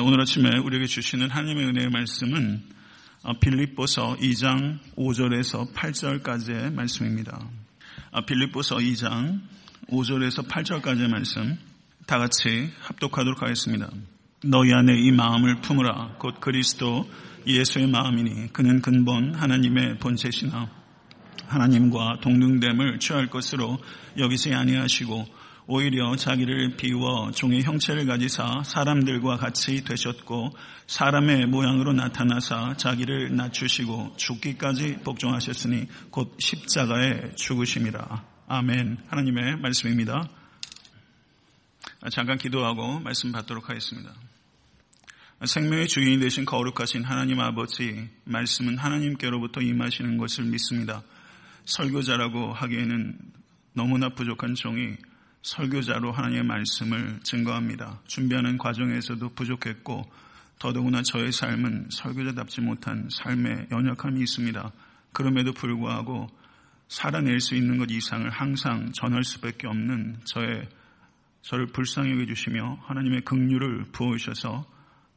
오늘 아침에 우리에게 주시는 하나님의 은혜의 말씀은 어, 빌립보서 2장 5절에서 8절까지의 말씀입니다. 어, 빌립보서 2장 5절에서 8절까지의 말씀 다 같이 합독하도록 하겠습니다. 너희 안에 이 마음을 품으라 곧 그리스도 예수의 마음이니 그는 근본 하나님의 본체시나 하나님과 동등됨을 취할 것으로 여기지 아니하시고 오히려 자기를 비워 종의 형체를 가지사 사람들과 같이 되셨고 사람의 모양으로 나타나사 자기를 낮추시고 죽기까지 복종하셨으니 곧 십자가에 죽으심이라. 아멘. 하나님의 말씀입니다. 잠깐 기도하고 말씀 받도록 하겠습니다. 생명의 주인이 되신 거룩하신 하나님 아버지, 말씀은 하나님께로부터 임하시는 것을 믿습니다. 설교자라고 하기에는 너무나 부족한 종이 설교자로 하나님의 말씀을 증거합니다. 준비하는 과정에서도 부족했고 더더구나 저의 삶은 설교자답지 못한 삶의 연약함이 있습니다. 그럼에도 불구하고 살아낼 수 있는 것 이상을 항상 전할 수밖에 없는 저의 저를 불쌍히 여겨주시며 하나님의 긍휼을 부어주셔서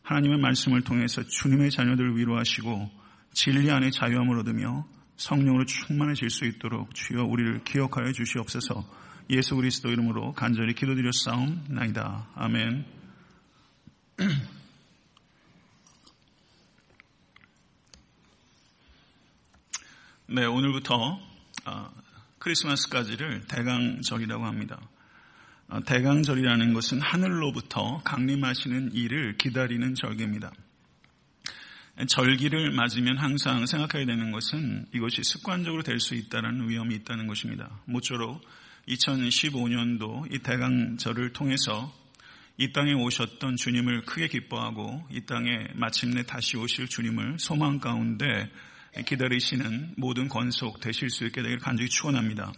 하나님의 말씀을 통해서 주님의 자녀들을 위로하시고 진리 안에 자유함을 얻으며 성령으로 충만해질 수 있도록 주여 우리를 기억하여 주시옵소서 예수 그리스도 이름으로 간절히 기도드렸사옵나이다. 아멘. 네, 오늘부터 아, 크리스마스까지를 대강절이라고 합니다. 아, 대강절이라는 것은 하늘로부터 강림하시는 이를 기다리는 절기입니다. 절기를 맞으면 항상 생각해야 되는 것은 이것이 습관적으로 될 수 있다는 위험이 있다는 것입니다. 모쪼록 2015년도 이 대강절을 통해서 이 땅에 오셨던 주님을 크게 기뻐하고 이 땅에 마침내 다시 오실 주님을 소망 가운데 기다리시는 모든 권속 되실 수 있게 되길 간절히 축원합니다.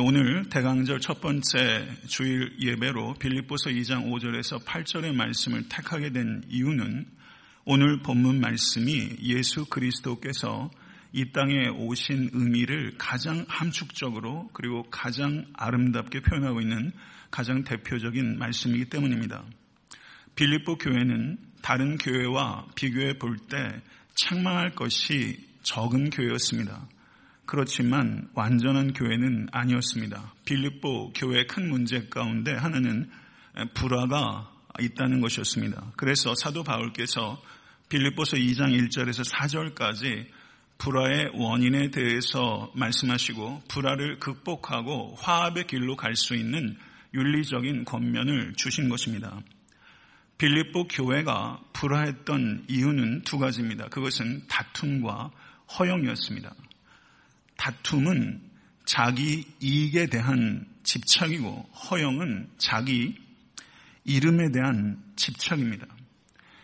오늘 대강절 첫 번째 주일 예배로 빌립보서 2장 5절에서 8절의 말씀을 택하게 된 이유는 오늘 본문 말씀이 예수 그리스도께서 이 땅에 오신 의미를 가장 함축적으로 그리고 가장 아름답게 표현하고 있는 가장 대표적인 말씀이기 때문입니다. 빌립보 교회는 다른 교회와 비교해 볼 때 책망할 것이 적은 교회였습니다. 그렇지만 완전한 교회는 아니었습니다. 빌립보 교회의 큰 문제 가운데 하나는 불화가 있다는 것이었습니다. 그래서 사도 바울께서 빌립보서 2장 1절에서 4절까지 불화의 원인에 대해서 말씀하시고 불화를 극복하고 화합의 길로 갈 수 있는 윤리적인 권면을 주신 것입니다. 빌립보 교회가 불화했던 이유는 두 가지입니다. 그것은 다툼과 허영이었습니다. 다툼은 자기 이익에 대한 집착이고 허영은 자기 이름에 대한 집착입니다.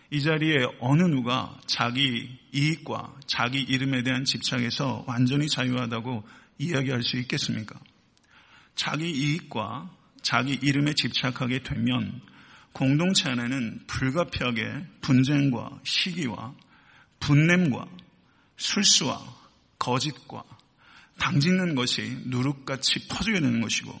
이 자리에 어느 누가 자기 이익과 자기 이름에 대한 집착에서 완전히 자유하다고 이야기할 수 있겠습니까? 자기 이익과 자기 이름에 집착하게 되면 공동체 안에는 불가피하게 분쟁과 시기와 분냄과 술수와 거짓과 당짓는 것이 누룩같이 퍼지게 되는 것이고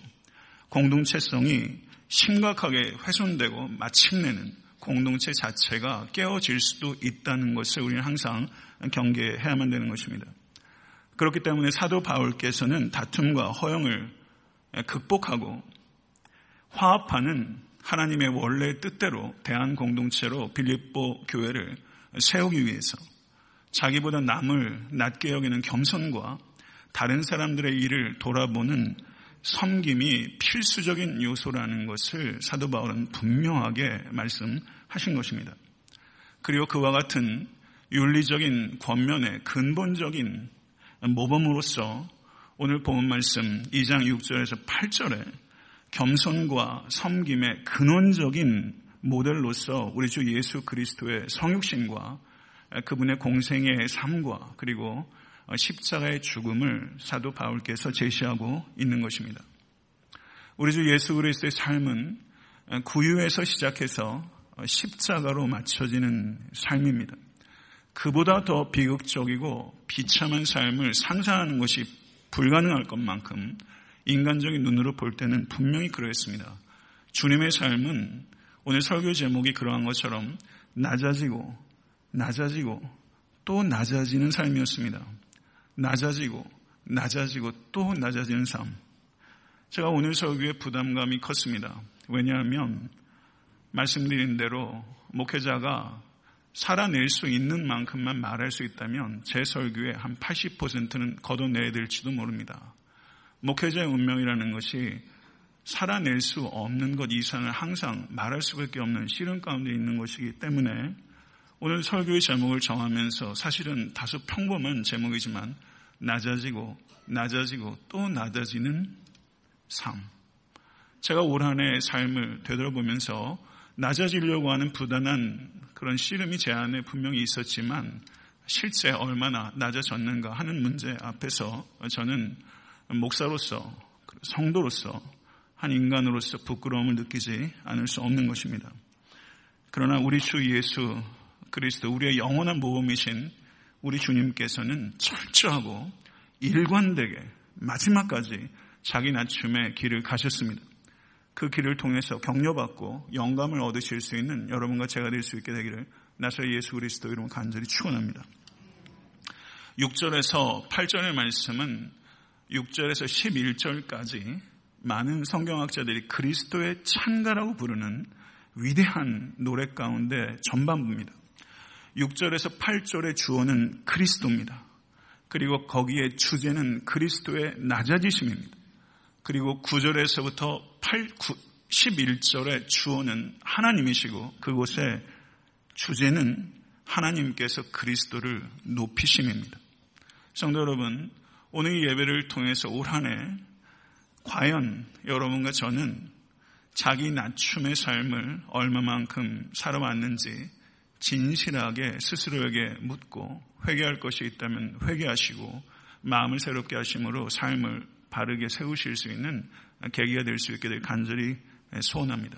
공동체성이 심각하게 훼손되고 마침내는 공동체 자체가 깨어질 수도 있다는 것을 우리는 항상 경계해야만 되는 것입니다. 그렇기 때문에 사도 바울께서는 다툼과 허영을 극복하고 화합하는 하나님의 원래 뜻대로 대한 공동체로 빌립보 교회를 세우기 위해서 자기보다 남을 낮게 여기는 겸손과 다른 사람들의 일을 돌아보는 섬김이 필수적인 요소라는 것을 사도 바울은 분명하게 말씀하신 것입니다. 그리고 그와 같은 윤리적인 권면의 근본적인 모범으로서 오늘 본 말씀 2장 6절에서 8절에 겸손과 섬김의 근원적인 모델로서 우리 주 예수 그리스도의 성육신과 그분의 공생의 삶과 그리고 어, 십자가의 죽음을 사도 바울께서 제시하고 있는 것입니다. 우리 주 예수 그리스도의 삶은 어, 구유에서 시작해서 어, 십자가로 맞춰지는 삶입니다. 그보다 더 비극적이고 비참한 삶을 상상하는 것이 불가능할 것만큼 인간적인 눈으로 볼 때는 분명히 그러했습니다. 주님의 삶은 오늘 설교 제목이 그러한 것처럼 낮아지고 낮아지고 또 낮아지는 삶이었습니다. 낮아지고 낮아지고 또 낮아지는 삶. 제가 오늘 설교에 부담감이 컸습니다. 왜냐하면 말씀드린 대로 목회자가 살아낼 수 있는 만큼만 말할 수 있다면 제 설교의 한 80%는 걷어내야 될지도 모릅니다. 목회자의 운명이라는 것이 살아낼 수 없는 것 이상을 항상 말할 수밖에 없는 시련 가운데 있는 것이기 때문에 오늘 설교의 제목을 정하면서 사실은 다소 평범한 제목이지만 낮아지고 낮아지고 또 낮아지는 삶. 제가 올 한해 삶을 되돌아보면서 낮아지려고 하는 부단한 그런 씨름이 제 안에 분명히 있었지만 실제 얼마나 낮아졌는가 하는 문제 앞에서 저는 목사로서 성도로서 한 인간으로서 부끄러움을 느끼지 않을 수 없는 것입니다. 그러나 우리 주 예수 그리스도 우리의 영원한 모범이신 우리 주님께서는 철저하고 일관되게 마지막까지 자기 낮춤의 길을 가셨습니다. 그 길을 통해서 격려받고 영감을 얻으실 수 있는 여러분과 제가 될 수 있게 되기를 나사렛 예수 그리스도 이름 간절히 축원합니다. 6절에서 8절의 말씀은 6절에서 11절까지 많은 성경학자들이 그리스도의 찬가라고 부르는 위대한 노래 가운데 전반부입니다. 6절에서 8절의 주어는 그리스도입니다. 그리고 거기에 주제는 그리스도의 낮아지심입니다. 그리고 9절에서부터 8, 9, 11절의 주어는 하나님이시고 그곳에 주제는 하나님께서 그리스도를 높이심입니다. 성도 여러분, 오늘 예배를 통해서 올 한 해 과연 여러분과 저는 자기 낮춤의 삶을 얼마만큼 살아왔는지 진실하게 스스로에게 묻고 회개할 것이 있다면 회개하시고 마음을 새롭게 하심으로 삶을 바르게 세우실 수 있는 계기가 될 수 있게 될 간절히 소원합니다.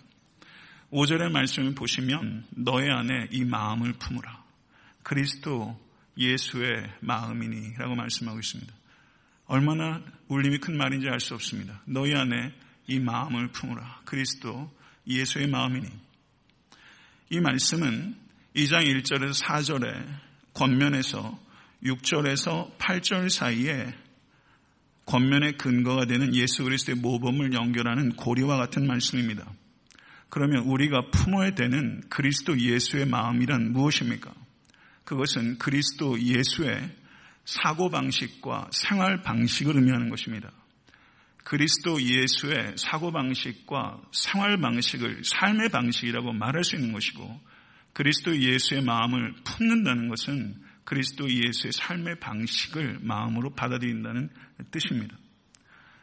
5절의 말씀을 보시면 너의 안에 이 마음을 품으라. 그리스도 예수의 마음이니 라고 말씀하고 있습니다. 얼마나 울림이 큰 말인지 알 수 없습니다. 너희 안에 이 마음을 품으라. 그리스도 예수의 마음이니. 이 말씀은 2장 1절에서 4절에 권면에서 6절에서 8절 사이에 권면의 근거가 되는 예수 그리스도의 모범을 연결하는 고리와 같은 말씀입니다. 그러면 우리가 품어야 되는 그리스도 예수의 마음이란 무엇입니까? 그것은 그리스도 예수의 사고방식과 생활방식을 의미하는 것입니다. 그리스도 예수의 사고방식과 생활방식을 삶의 방식이라고 말할 수 있는 것이고 그리스도 예수의 마음을 품는다는 것은 그리스도 예수의 삶의 방식을 마음으로 받아들인다는 뜻입니다.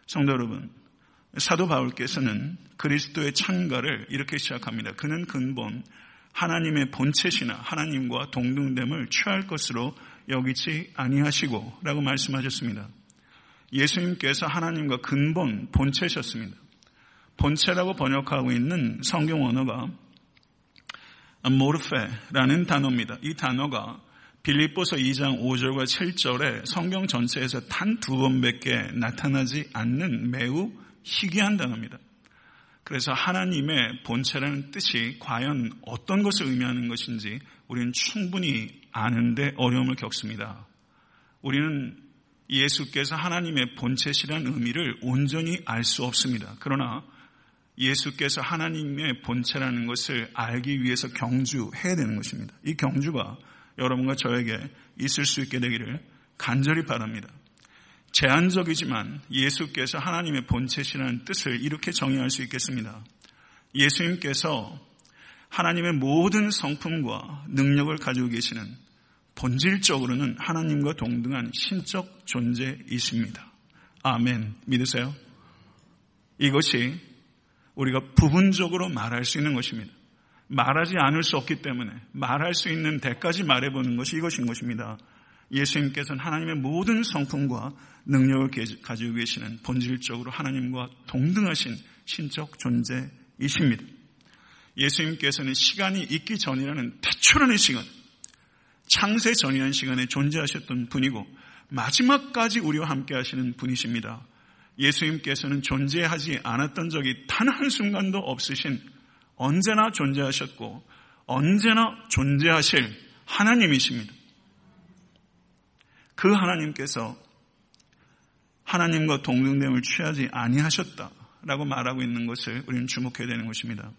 성도 여러분, 사도 바울께서는 그리스도의 창가를 이렇게 시작합니다. 그는 근본 하나님의 본체시나 하나님과 동등됨을 취할 것으로 여기지 아니하시고 라고 말씀하셨습니다. 예수님께서 하나님과 근본 본체셨습니다. 본체라고 번역하고 있는 성경 언어가 모르페라는 단어입니다. 이 단어가 빌립보서 2장 5절과 7절에 성경 전체에서 단 두 번밖에 나타나지 않는 매우 희귀한 단어입니다. 그래서 하나님의 본체라는 뜻이 과연 어떤 것을 의미하는 것인지 우리는 충분히 아는데 어려움을 겪습니다. 우리는 예수께서 하나님의 본체시라는 의미를 온전히 알 수 없습니다. 그러나 예수께서 하나님의 본체라는 것을 알기 위해서 경주해야 되는 것입니다. 이 경주가 여러분과 저에게 있을 수 있게 되기를 간절히 바랍니다. 제한적이지만 예수께서 하나님의 본체시라는 뜻을 이렇게 정의할 수 있겠습니다. 예수님께서 하나님의 모든 성품과 능력을 가지고 계시는 본질적으로는 하나님과 동등한 신적 존재이십니다. 아멘. 믿으세요? 이것이 우리가 부분적으로 말할 수 있는 것입니다. 말하지 않을 수 없기 때문에 말할 수 있는 데까지 말해보는 것이 이것인 것입니다. 예수님께서는 하나님의 모든 성품과 능력을 가지고 계시는 본질적으로 하나님과 동등하신 신적 존재이십니다. 예수님께서는 시간이 있기 전이라는 태초라는 시간, 창세 전이라는 시간에 존재하셨던 분이고 마지막까지 우리와 함께 하시는 분이십니다. 예수님께서는 존재하지 않았던 적이 단 한순간도 없으신 언제나 존재하셨고 언제나 존재하실 하나님이십니다. 그 하나님께서 하나님과 동등됨을 취하지 아니하셨다라고 말하고 있는 것을 우리는 주목해야 되는 것입니다.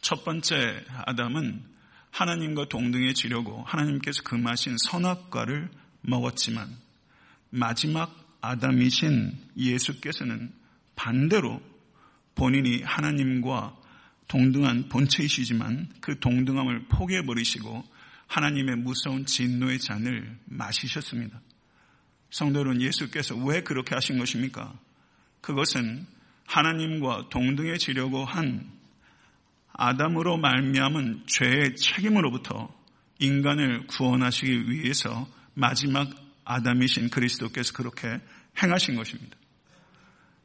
첫 번째 아담은 하나님과 동등해지려고 하나님께서 금하신 선악과를 먹었지만 마지막 아담이신 예수께서는 반대로 본인이 하나님과 동등한 본체이시지만 그 동등함을 포기해버리시고 하나님의 무서운 진노의 잔을 마시셨습니다. 성도 여러분, 예수께서 왜 그렇게 하신 것입니까? 그것은 하나님과 동등해지려고 한 아담으로 말미암은 죄의 책임으로부터 인간을 구원하시기 위해서 마지막 아담이신 그리스도께서 그렇게 행하신 것입니다.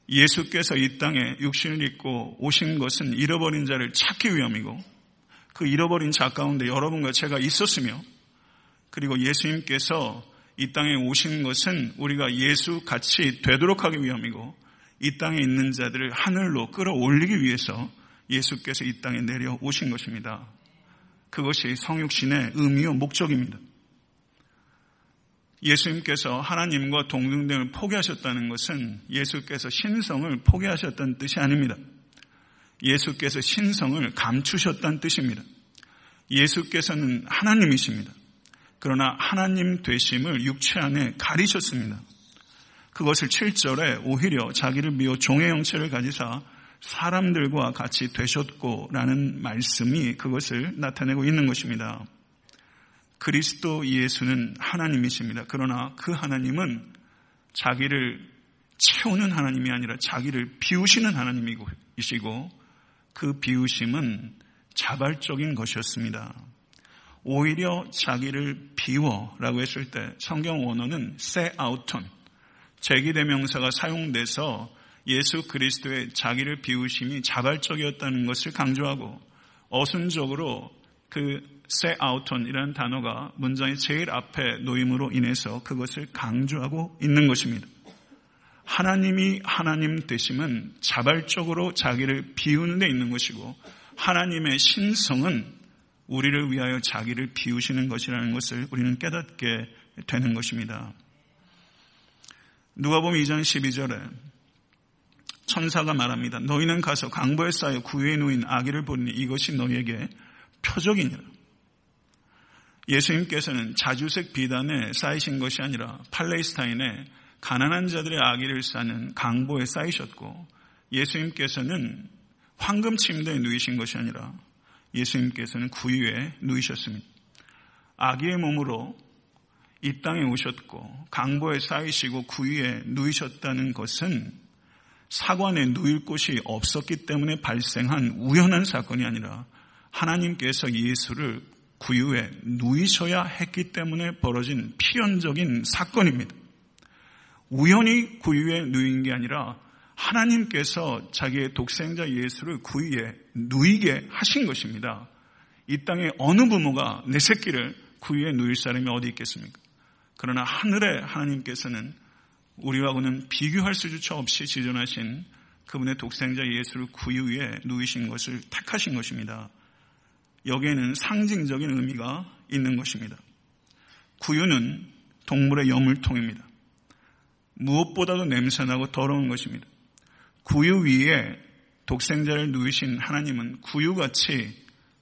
예수께서 이 땅에 육신을 입고 오신 것은 잃어버린 자를 찾기 위함이고 그 잃어버린 자 가운데 여러분과 제가 있었으며 그리고 예수님께서 이 땅에 오신 것은 우리가 예수 같이 되도록 하기 위함이고 이 땅에 있는 자들을 하늘로 끌어올리기 위해서 예수께서 이 땅에 내려오신 것입니다. 그것이 성육신의 의미와 목적입니다. 예수님께서 하나님과 동등됨을 포기하셨다는 것은 예수께서 신성을 포기하셨다는 뜻이 아닙니다. 예수께서 신성을 감추셨다는 뜻입니다. 예수께서는 하나님이십니다. 그러나 하나님 되심을 육체 안에 가리셨습니다. 그것을 7절에 오히려 자기를 비워 종의 형체를 가지사 사람들과 같이 되셨고 라는 말씀이 그것을 나타내고 있는 것입니다. 그리스도 예수는 하나님이십니다. 그러나 그 하나님은 자기를 채우는 하나님이 아니라 자기를 비우시는 하나님이시고 그 비우심은 자발적인 것이었습니다. 오히려 자기를 비워라고 했을 때 성경 원어는 세 아우톤 제기대명사가 사용돼서 예수 그리스도의 자기를 비우심이 자발적이었다는 것을 강조하고 어순적으로 그 세 아우톤이라는 단어가 문장의 제일 앞에 놓임으로 인해서 그것을 강조하고 있는 것입니다. 하나님이 하나님 되심은 자발적으로 자기를 비우는 데 있는 것이고 하나님의 신성은 우리를 위하여 자기를 비우시는 것이라는 것을 우리는 깨닫게 되는 것입니다. 누가 보면 2장 12절에 천사가 말합니다. 너희는 가서 강보에 쌓여 구유에 놓인 아기를 보니 이것이 너희에게 표적이니라. 예수님께서는 자주색 비단에 쌓이신 것이 아니라 팔레스타인에 가난한 자들의 아기를 쌓는 강보에 쌓이셨고 예수님께서는 황금 침대에 누이신 것이 아니라 예수님께서는 구유에 누이셨습니다. 아기의 몸으로 이 땅에 오셨고 강보에 쌓이시고 구유에 누이셨다는 것은 사관에 누일 곳이 없었기 때문에 발생한 우연한 사건이 아니라 하나님께서 예수를 구유에 누이셔야 했기 때문에 벌어진 필연적인 사건입니다. 우연히 구유에 누인 게 아니라 하나님께서 자기의 독생자 예수를 구유에 누이게 하신 것입니다. 이 땅에 어느 부모가 내 새끼를 구유에 누일 사람이 어디 있겠습니까? 그러나 하늘의 하나님께서는 우리하고는 비교할 수조차 없이 지존하신 그분의 독생자 예수를 구유에 누이신 것을 택하신 것입니다. 여기에는 상징적인 의미가 있는 것입니다. 구유는 동물의 여물통입니다. 무엇보다도 냄새나고 더러운 것입니다. 구유 위에 독생자를 누이신 하나님은 구유같이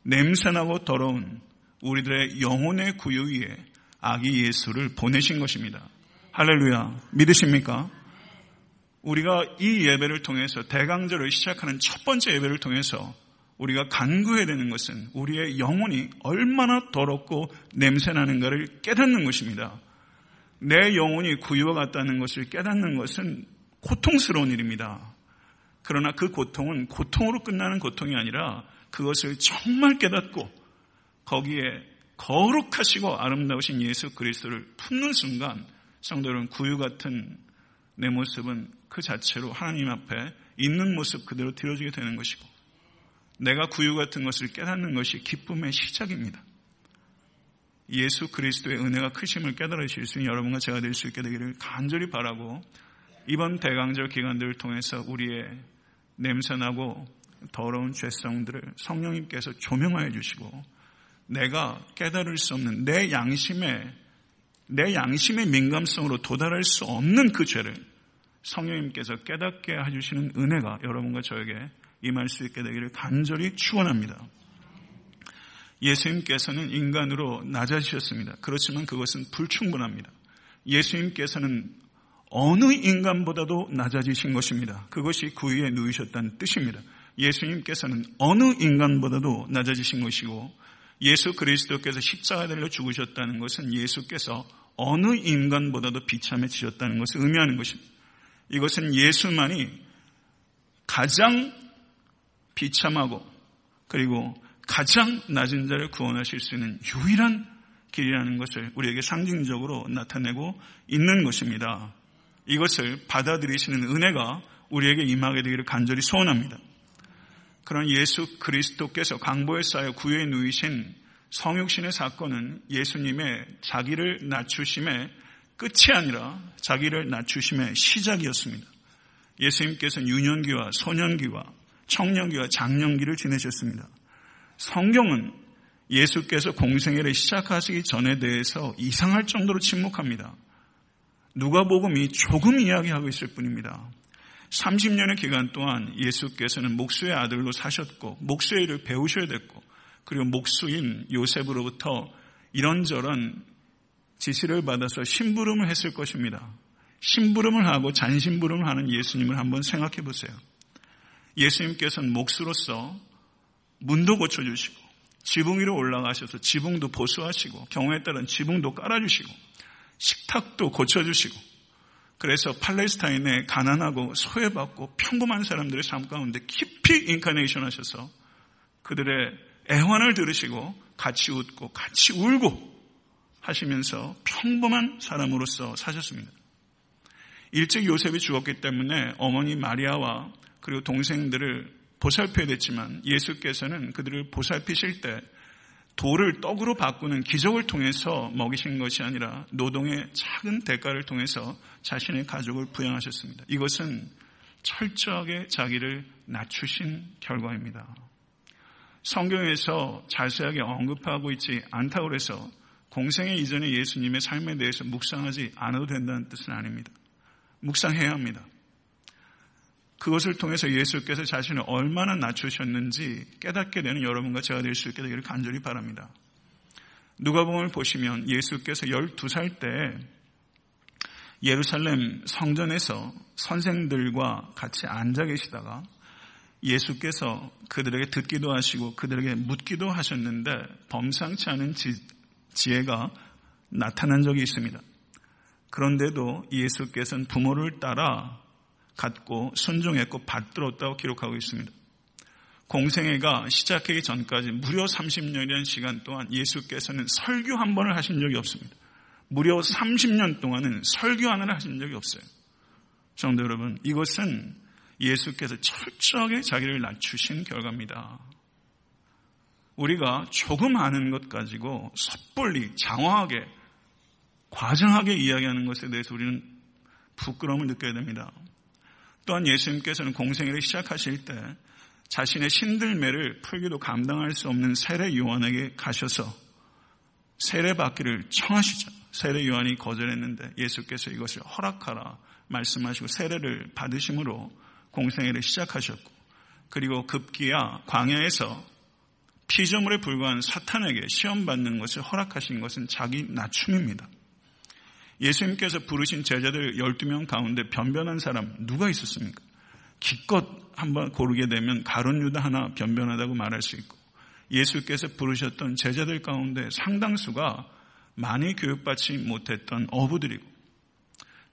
냄새나고 더러운 우리들의 영혼의 구유 위에 아기 예수를 보내신 것입니다. 할렐루야. 믿으십니까? 우리가 이 예배를 통해서 대강절을 시작하는 첫 번째 예배를 통해서 우리가 간구해야 되는 것은 우리의 영혼이 얼마나 더럽고 냄새나는가를 깨닫는 것입니다. 내 영혼이 구유와 같다는 것을 깨닫는 것은 고통스러운 일입니다. 그러나 그 고통은 고통으로 끝나는 고통이 아니라 그것을 정말 깨닫고 거기에 거룩하시고 아름다우신 예수 그리스도를 품는 순간 성도 여러분 구유 같은 내 모습은 그 자체로 하나님 앞에 있는 모습 그대로 드려지게 되는 것이고 내가 구유 같은 것을 깨닫는 것이 기쁨의 시작입니다. 예수 그리스도의 은혜가 크심을 깨달으실 수 있는 여러분과 제가 될 수 있게 되기를 간절히 바라고 이번 대강절 기간들을 통해서 우리의 냄새나고 더러운 죄성들을 성령님께서 조명하여 주시고 내가 깨달을 수 없는 내 양심에 내 양심의 민감성으로 도달할 수 없는 그 죄를 성령님께서 깨닫게 해주시는 은혜가 여러분과 저에게 임할 수 있게 되기를 간절히 축원합니다. 예수님께서는 인간으로 낮아지셨습니다. 그렇지만 그것은 불충분합니다. 예수님께서는 어느 인간보다도 낮아지신 것입니다. 그것이 구위에 누이셨다는 뜻입니다. 예수님께서는 어느 인간보다도 낮아지신 것이고 예수 그리스도께서 십자가 달려 죽으셨다는 것은 예수께서 어느 인간보다도 비참해지셨다는 것을 의미하는 것입니다. 이것은 예수만이 가장 비참하고 그리고 가장 낮은 자를 구원하실 수 있는 유일한 길이라는 것을 우리에게 상징적으로 나타내고 있는 것입니다. 이것을 받아들이시는 은혜가 우리에게 임하게 되기를 간절히 소원합니다. 그런 예수 그리스도께서 강보에 쌓여 구에 누이신 성육신의 사건은 예수님의 자기를 낮추심의 끝이 아니라 자기를 낮추심의 시작이었습니다. 예수님께서는 유년기와 소년기와 청년기와 장년기를 지내셨습니다. 성경은 예수께서 공생애를 시작하시기 전에 대해서 이상할 정도로 침묵합니다. 누가복음이 조금 이야기하고 있을 뿐입니다. 30년의 기간 동안 예수께서는 목수의 아들로 사셨고 목수의 일을 배우셔야 됐고 그리고 목수인 요셉으로부터 이런저런 지시를 받아서 심부름을 했을 것입니다. 심부름을 하고 잔심부름을 하는 예수님을 한번 생각해 보세요. 예수님께서는 목수로서 문도 고쳐주시고 지붕 위로 올라가셔서 지붕도 보수하시고 경우에 따른 지붕도 깔아주시고 식탁도 고쳐주시고 그래서 팔레스타인에 가난하고 소외받고 평범한 사람들의 삶 가운데 깊이 인카네이션 하셔서 그들의 애환을 들으시고 같이 웃고 같이 울고 하시면서 평범한 사람으로서 사셨습니다. 일찍 요셉이 죽었기 때문에 어머니 마리아와 그리고 동생들을 보살펴야 됐지만 예수께서는 그들을 보살피실 때 돌을 떡으로 바꾸는 기적을 통해서 먹이신 것이 아니라 노동의 작은 대가를 통해서 자신의 가족을 부양하셨습니다. 이것은 철저하게 자기를 낮추신 결과입니다. 성경에서 자세하게 언급하고 있지 않다고 해서 공생의 이전에 예수님의 삶에 대해서 묵상하지 않아도 된다는 뜻은 아닙니다. 묵상해야 합니다. 그것을 통해서 예수께서 자신을 얼마나 낮추셨는지 깨닫게 되는 여러분과 제가 될 수 있게 되기를 간절히 바랍니다. 누가복음을 보시면 예수께서 12살 때 예루살렘 성전에서 선생들과 같이 앉아 계시다가 예수께서 그들에게 듣기도 하시고 그들에게 묻기도 하셨는데 범상치 않은 지, 지혜가 나타난 적이 있습니다. 그런데도 예수께서는 부모를 따라 갖고 순종했고 받들었다고 기록하고 있습니다. 공생애가 시작하기 전까지 무려 30년이라는 시간 동안 예수께서는 설교 한 번을 하신 적이 없습니다. 무려 30년 동안은 설교 하나를 하신 적이 없어요. 성도 여러분, 이것은 예수께서 철저하게 자기를 낮추신 결과입니다. 우리가 조금 아는 것 가지고 섣불리 장황하게 과장하게 이야기하는 것에 대해서 우리는 부끄러움을 느껴야 됩니다. 또한 예수님께서는 공생애를 시작하실 때 자신의 신들매를 풀기도 감당할 수 없는 세례 요한에게 가셔서 세례 받기를 청하시죠. 세례 요한이 거절했는데 예수께서 이것을 허락하라 말씀하시고 세례를 받으심으로 공생애를 시작하셨고 그리고 급기야 광야에서 피조물에 불과한 사탄에게 시험받는 것을 허락하신 것은 자기 낮춤입니다. 예수님께서 부르신 제자들 12명 가운데 변변한 사람 누가 있었습니까? 기껏 한번 고르게 되면 가론 유다 하나 변변하다고 말할 수 있고 예수께서 부르셨던 제자들 가운데 상당수가 많이 교육받지 못했던 어부들이고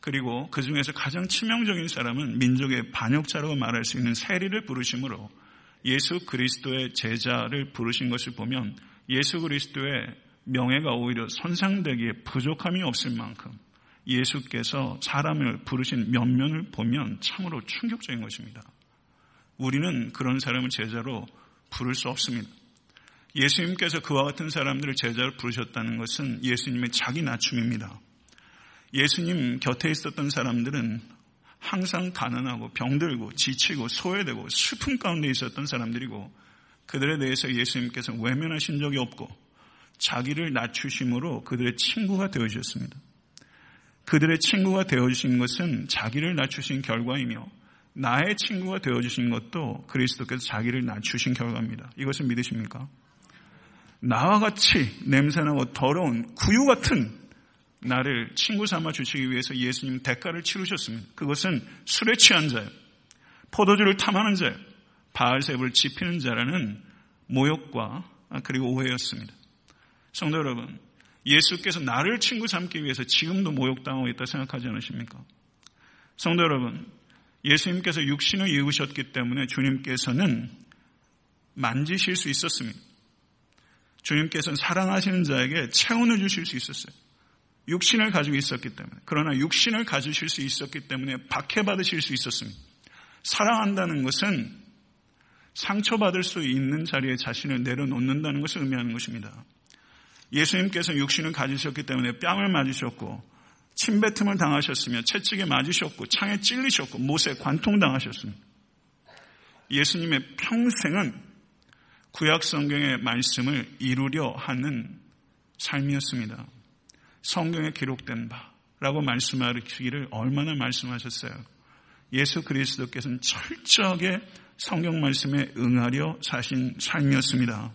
그리고 그 중에서 가장 치명적인 사람은 민족의 반역자라고 말할 수 있는 세리를 부르심으로 예수 그리스도의 제자를 부르신 것을 보면 예수 그리스도의 명예가 오히려 손상되기에 부족함이 없을 만큼 예수께서 사람을 부르신 면면을 보면 참으로 충격적인 것입니다. 우리는 그런 사람을 제자로 부를 수 없습니다. 예수님께서 그와 같은 사람들을 제자로 부르셨다는 것은 예수님의 자기 낮춤입니다. 예수님 곁에 있었던 사람들은 항상 가난하고 병들고 지치고 소외되고 슬픔 가운데 있었던 사람들이고 그들에 대해서 예수님께서 외면하신 적이 없고 자기를 낮추심으로 그들의 친구가 되어주셨습니다. 그들의 친구가 되어주신 것은 자기를 낮추신 결과이며 나의 친구가 되어주신 것도 그리스도께서 자기를 낮추신 결과입니다. 이것을 믿으십니까? 나와 같이 냄새나고 더러운 구유 같은 나를 친구 삼아 주시기 위해서 예수님 대가를 치르셨습니다. 그것은 술에 취한 자요. 포도주를 탐하는 자요. 바알셉을 지피는 자라는 모욕과 그리고 오해였습니다. 성도 여러분, 예수께서 나를 친구 삼기 위해서 지금도 모욕당하고 있다 생각하지 않으십니까? 성도 여러분, 예수님께서 육신을 입으셨기 때문에 주님께서는 만지실 수 있었습니다. 주님께서는 사랑하시는 자에게 체온을 주실 수 있었어요. 육신을 가지고 있었기 때문에. 그러나 육신을 가지실 수 있었기 때문에 박해받으실 수 있었습니다. 사랑한다는 것은 상처받을 수 있는 자리에 자신을 내려놓는다는 것을 의미하는 것입니다. 예수님께서 육신을 가지셨기 때문에 뺨을 맞으셨고 침뱉음을 당하셨으며 채찍에 맞으셨고 창에 찔리셨고 못에 관통당하셨습니다. 예수님의 평생은 구약 성경의 말씀을 이루려 하는 삶이었습니다. 성경에 기록된 바라고 말씀하시기를 얼마나 말씀하셨어요. 예수 그리스도께서는 철저하게 성경 말씀에 응하려 사신 삶이었습니다.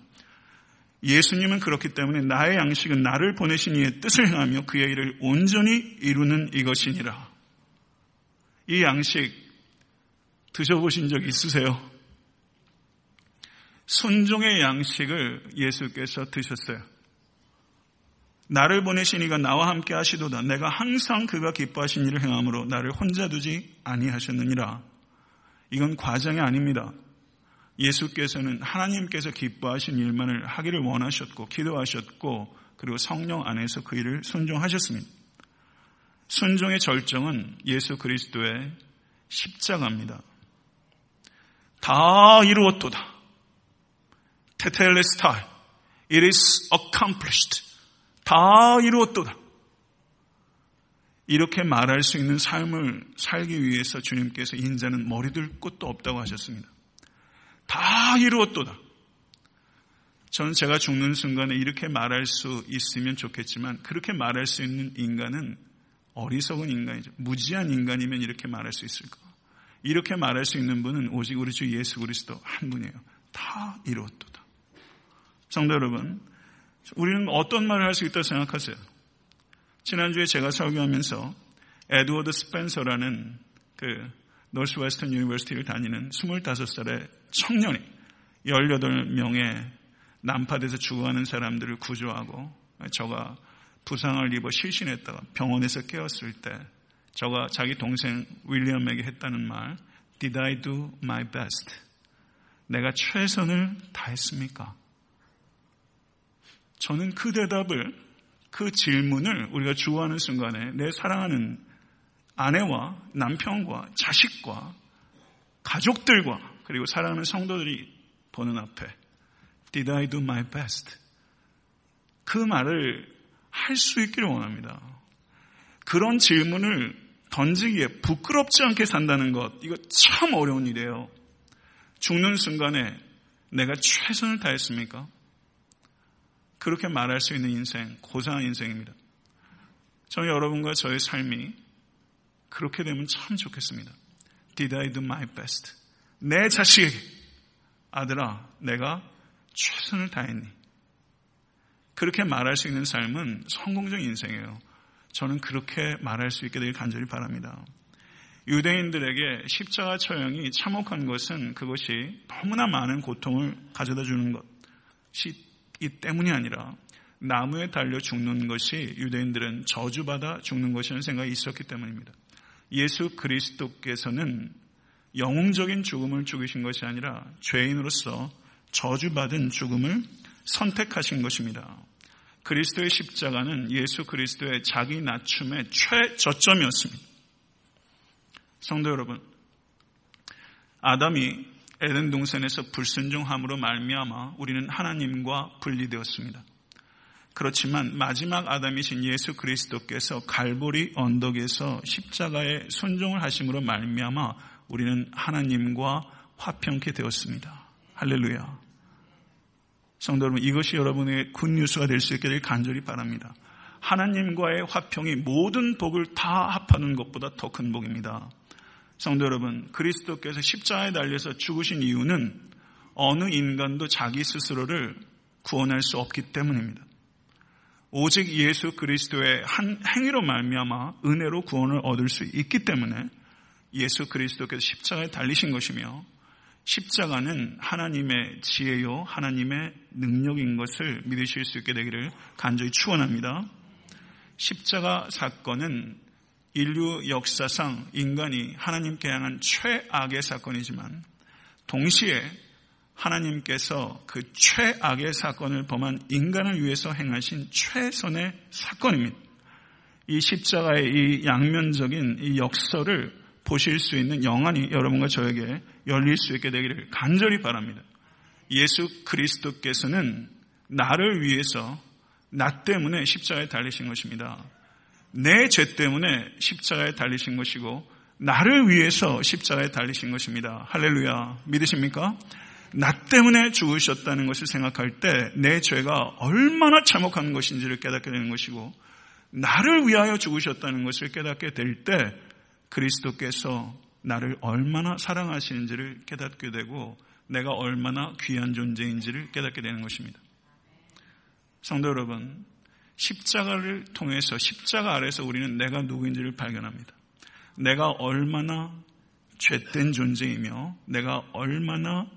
예수님은 그렇기 때문에 나의 양식은 나를 보내신 이의 뜻을 행하며 그의 일을 온전히 이루는 이것이니라. 이 양식 드셔보신 적 있으세요? 순종의 양식을 예수께서 드셨어요. 나를 보내신 이가 나와 함께 하시도다. 내가 항상 그가 기뻐하신 일을 행함으로 나를 혼자 두지 아니하셨느니라. 이건 과장이 아닙니다. 예수께서는 하나님께서 기뻐하신 일만을 하기를 원하셨고 기도하셨고 그리고 성령 안에서 그 일을 순종하셨습니다. 순종의 절정은 예수 그리스도의 십자가입니다. 다 이루었도다. 테텔레스타이. It is accomplished. 다 이루었도다. 이렇게 말할 수 있는 삶을 살기 위해서 주님께서 인자는 머리들 곳도 없다고 하셨습니다. 다 이루었도다. 저는 제가 죽는 순간에 이렇게 말할 수 있으면 좋겠지만 그렇게 말할 수 있는 인간은 어리석은 인간이죠. 무지한 인간이면 이렇게 말할 수 있을까? 이렇게 말할 수 있는 분은 오직 우리 주 예수 그리스도 한 분이에요. 다 이루었도다. 성도 여러분, 우리는 어떤 말을 할 수 있다고 생각하세요? 지난주에 제가 설교하면서 에드워드 스펜서라는 그 Northwestern University를 다니는 25살의 청년이 18명의 난파돼서 죽어가는 사람들을 구조하고 저가 부상을 입어 실신했다가 병원에서 깨었을 때 저가 자기 동생 윌리엄에게 했다는 말 Did I do my best? 내가 최선을 다했습니까? 저는 그 대답을 그 질문을 우리가 주어하는 순간에 내 사랑하는 아내와 남편과 자식과 가족들과 그리고 사랑하는 성도들이 보는 앞에 Did I do my best? 그 말을 할 수 있기를 원합니다. 그런 질문을 던지기에 부끄럽지 않게 산다는 것, 이거 참 어려운 일이에요. 죽는 순간에 내가 최선을 다했습니까? 그렇게 말할 수 있는 인생, 고상한 인생입니다. 저희 여러분과 저의 삶이 그렇게 되면 참 좋겠습니다. Did I do my best? 내 자식에게 아들아, 내가 최선을 다했니? 그렇게 말할 수 있는 삶은 성공적 인생이에요. 저는 그렇게 말할 수 있게 되길 간절히 바랍니다. 유대인들에게 십자가 처형이 참혹한 것은 그것이 너무나 많은 고통을 가져다 주는 것이 이 때문이 아니라 나무에 달려 죽는 것이 유대인들은 저주받아 죽는 것이라는 생각이 있었기 때문입니다. 예수 그리스도께서는 영웅적인 죽음을 죽이신 것이 아니라 죄인으로서 저주받은 죽음을 선택하신 것입니다. 그리스도의 십자가는 예수 그리스도의 자기 낮춤의 최저점이었습니다. 성도 여러분, 아담이 에덴 동산에서 불순종함으로 말미암아 우리는 하나님과 분리되었습니다. 그렇지만 마지막 아담이신 예수 그리스도께서 갈보리 언덕에서 십자가에 순종을 하심으로 말미암아 우리는 하나님과 화평케 되었습니다. 할렐루야. 성도 여러분, 이것이 여러분의 굿뉴스가 될 수 있기를 간절히 바랍니다. 하나님과의 화평이 모든 복을 다 합하는 것보다 더 큰 복입니다. 성도 여러분, 그리스도께서 십자가에 달려서 죽으신 이유는 어느 인간도 자기 스스로를 구원할 수 없기 때문입니다. 오직 예수 그리스도의 한 행위로 말미암아 은혜로 구원을 얻을 수 있기 때문에 예수 그리스도께서 십자가에 달리신 것이며 십자가는 하나님의 지혜요 하나님의 능력인 것을 믿으실 수 있게 되기를 간절히 축원합니다. 십자가 사건은 인류 역사상 인간이 하나님께 향한 최악의 사건이지만 동시에 하나님께서 그 최악의 사건을 범한 인간을 위해서 행하신 최선의 사건입니다. 이 십자가의 이 양면적인 이 역설을 보실 수 있는 영안이 여러분과 저에게 열릴 수 있게 되기를 간절히 바랍니다. 예수 그리스도께서는 나를 위해서 나 때문에 십자가에 달리신 것입니다. 내 죄 때문에 십자가에 달리신 것이고 나를 위해서 십자가에 달리신 것입니다. 할렐루야. 믿으십니까? 나 때문에 죽으셨다는 것을 생각할 때 내 죄가 얼마나 참혹한 것인지를 깨닫게 되는 것이고 나를 위하여 죽으셨다는 것을 깨닫게 될 때 그리스도께서 나를 얼마나 사랑하시는지를 깨닫게 되고 내가 얼마나 귀한 존재인지를 깨닫게 되는 것입니다. 성도 여러분, 십자가를 통해서 십자가 아래서 우리는 내가 누구인지를 발견합니다. 내가 얼마나 죄된 존재이며 내가 얼마나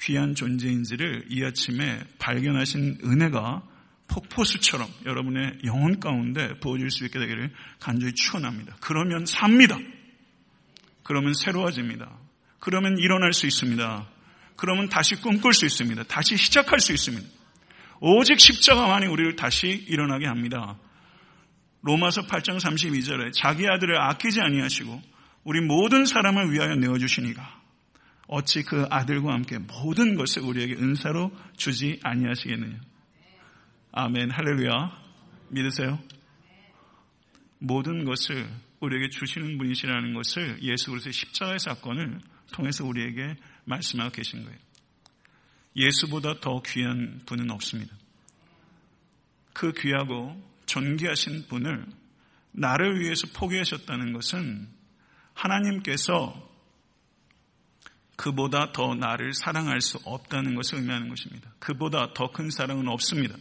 귀한 존재인지를 이 아침에 발견하신 은혜가 폭포수처럼 여러분의 영혼 가운데 부어질 수 있게 되기를 간절히 축원합니다. 그러면 삽니다. 그러면 새로워집니다. 그러면 일어날 수 있습니다. 그러면 다시 꿈꿀 수 있습니다. 다시 시작할 수 있습니다. 오직 십자가만이 우리를 다시 일어나게 합니다. 로마서 8장 32절에 자기 아들을 아끼지 아니하시고 우리 모든 사람을 위하여 내어주시니가 어찌 그 아들과 함께 모든 것을 우리에게 은사로 주지 아니하시겠느냐. 아멘 할렐루야 믿으세요? 모든 것을 우리에게 주시는 분이시라는 것을 예수 그리스도의 십자가의 사건을 통해서 우리에게 말씀하고 계신 거예요. 예수보다 더 귀한 분은 없습니다. 그 귀하고 존귀하신 분을 나를 위해서 포기하셨다는 것은 하나님께서 그보다 더 나를 사랑할 수 없다는 것을 의미하는 것입니다. 그보다 더 큰 사랑은 없습니다.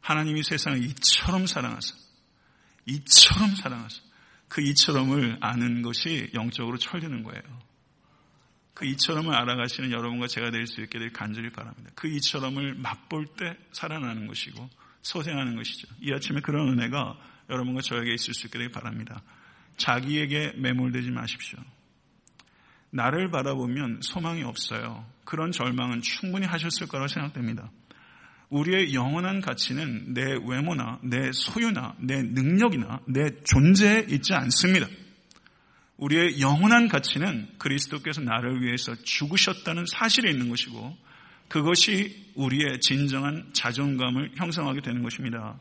하나님이 세상을 이처럼 사랑하사, 이처럼 사랑하사, 그 이처럼을 아는 것이 영적으로 철드는 거예요. 그 이처럼을 알아가시는 여러분과 제가 될 수 있게 될 간절히 바랍니다. 그 이처럼을 맛볼 때 살아나는 것이고 소생하는 것이죠. 이 아침에 그런 은혜가 여러분과 저에게 있을 수 있게 되길 바랍니다. 자기에게 매몰되지 마십시오. 나를 바라보면 소망이 없어요. 그런 절망은 충분히 하셨을 거라고 생각됩니다. 우리의 영원한 가치는 내 외모나 내 소유나 내 능력이나 내 존재에 있지 않습니다. 우리의 영원한 가치는 그리스도께서 나를 위해서 죽으셨다는 사실에 있는 것이고 그것이 우리의 진정한 자존감을 형성하게 되는 것입니다.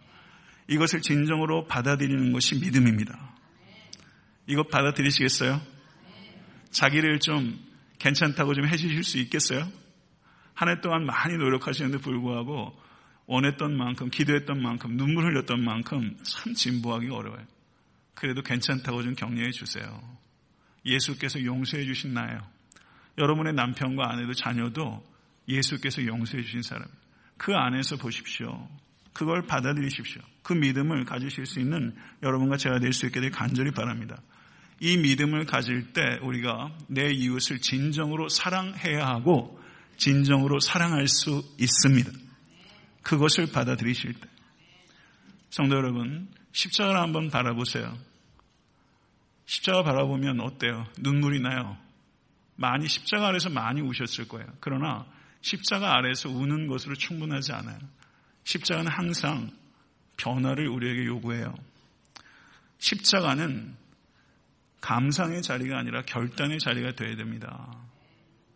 이것을 진정으로 받아들이는 것이 믿음입니다. 이것 받아들이시겠어요? 자기를 좀 괜찮다고 좀 해주실 수 있겠어요? 한 해 동안 많이 노력하시는데 불구하고 원했던 만큼, 기도했던 만큼, 눈물 흘렸던 만큼 참 진보하기 어려워요. 그래도 괜찮다고 좀 격려해 주세요. 예수께서 용서해 주신 나예요. 여러분의 남편과 아내도 자녀도 예수께서 용서해 주신 사람. 그 안에서 보십시오. 그걸 받아들이십시오. 그 믿음을 가지실 수 있는 여러분과 제가 될 수 있게 될 간절히 바랍니다. 이 믿음을 가질 때 우리가 내 이웃을 진정으로 사랑해야 하고 진정으로 사랑할 수 있습니다. 그것을 받아들이실 때. 성도 여러분, 십자가를 한번 바라보세요. 십자가 바라보면 어때요? 눈물이 나요. 많이 십자가 아래서 많이 우셨을 거예요. 그러나 십자가 아래서 우는 것으로 충분하지 않아요. 십자가는 항상 변화를 우리에게 요구해요. 십자가는 감상의 자리가 아니라 결단의 자리가 되어야 됩니다.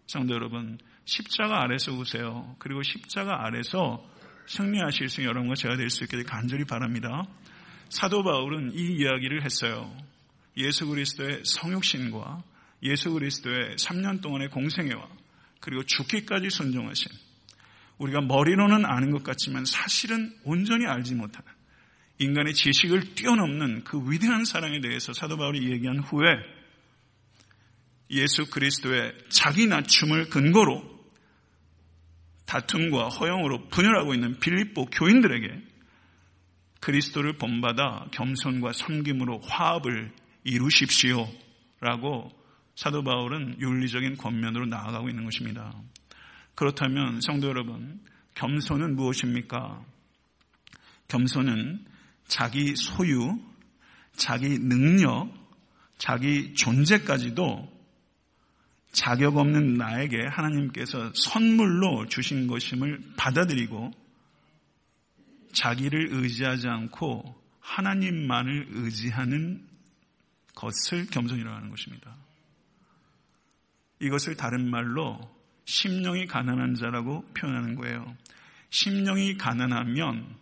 성도 여러분, 십자가 아래서 우세요. 그리고 십자가 아래서 승리하실 수 있는 여러분과 제가 될 수 있게 간절히 바랍니다. 사도 바울은 이 이야기를 했어요. 예수 그리스도의 성육신과 예수 그리스도의 3년 동안의 공생애와 그리고 죽기까지 순종하신 우리가 머리로는 아는 것 같지만 사실은 온전히 알지 못하는 인간의 지식을 뛰어넘는 그 위대한 사랑에 대해서 사도 바울이 얘기한 후에 예수 그리스도의 자기 낮춤을 근거로 다툼과 허영으로 분열하고 있는 빌립보 교인들에게 그리스도를 본받아 겸손과 섬김으로 화합을 이루십시오. 라고 사도 바울은 윤리적인 권면으로 나아가고 있는 것입니다. 그렇다면 성도 여러분, 겸손은 무엇입니까? 겸손은 자기 소유, 자기 능력, 자기 존재까지도 자격 없는 나에게 하나님께서 선물로 주신 것임을 받아들이고 자기를 의지하지 않고 하나님만을 의지하는 것을 겸손이라고 하는 것입니다. 이것을 다른 말로 심령이 가난한 자라고 표현하는 거예요. 심령이 가난하면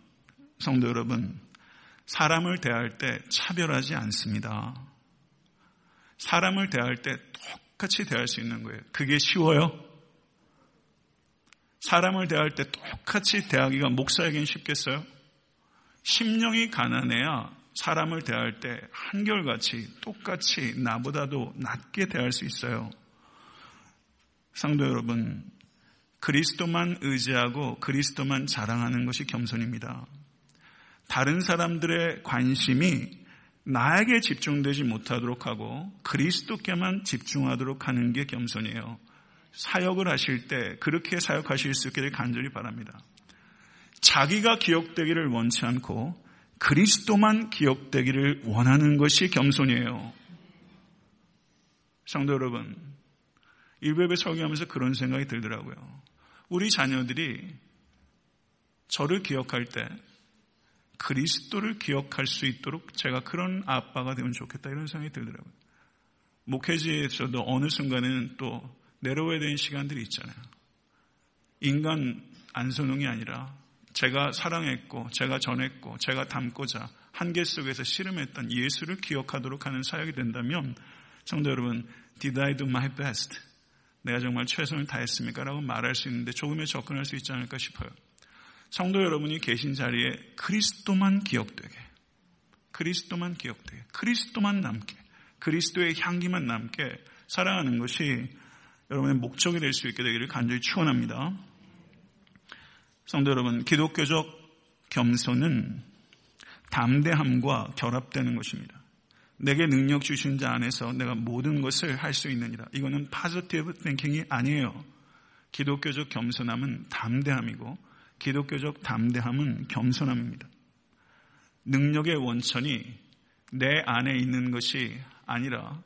성도 여러분, 사람을 대할 때 차별하지 않습니다. 사람을 대할 때 똑같이 대할 수 있는 거예요. 그게 쉬워요? 사람을 대할 때 똑같이 대하기가 목사에겐 쉽겠어요? 심령이 가난해야 사람을 대할 때 한결같이 똑같이 나보다도 낮게 대할 수 있어요. 상도 여러분, 그리스도만 의지하고 그리스도만 자랑하는 것이 겸손입니다. 다른 사람들의 관심이 나에게 집중되지 못하도록 하고 그리스도께만 집중하도록 하는 게 겸손이에요. 사역을 하실 때 그렇게 사역하실 수 있기를 간절히 바랍니다. 자기가 기억되기를 원치 않고 그리스도만 기억되기를 원하는 것이 겸손이에요. 성도 여러분, 일베베 설교하면서 그런 생각이 들더라고요. 우리 자녀들이 저를 기억할 때 그리스도를 기억할 수 있도록 제가 그런 아빠가 되면 좋겠다 이런 생각이 들더라고요. 목회지에서도 어느 순간에는 또 내려와야 되는 시간들이 있잖아요. 인간 안소능이 아니라 제가 사랑했고, 제가 전했고, 제가 담고자 한계 속에서 씨름했던 예수를 기억하도록 하는 사역이 된다면, 성도 여러분, did I do my best? 내가 정말 최선을 다했습니까? 라고 말할 수 있는데 조금의 접근할 수 있지 않을까 싶어요. 성도 여러분이 계신 자리에 그리스도만 기억되게, 그리스도만 기억되게, 그리스도만 남게, 그리스도의 향기만 남게 살아가는 것이 여러분의 목적이 될 수 있게 되기를 간절히 축원합니다. 성도 여러분, 기독교적 겸손은 담대함과 결합되는 것입니다. 내게 능력 주신 자 안에서 내가 모든 것을 할 수 있느니라. 이거는 파저티브 땡킹이 아니에요. 기독교적 겸손함은 담대함이고 기독교적 담대함은 겸손함입니다. 능력의 원천이 내 안에 있는 것이 아니라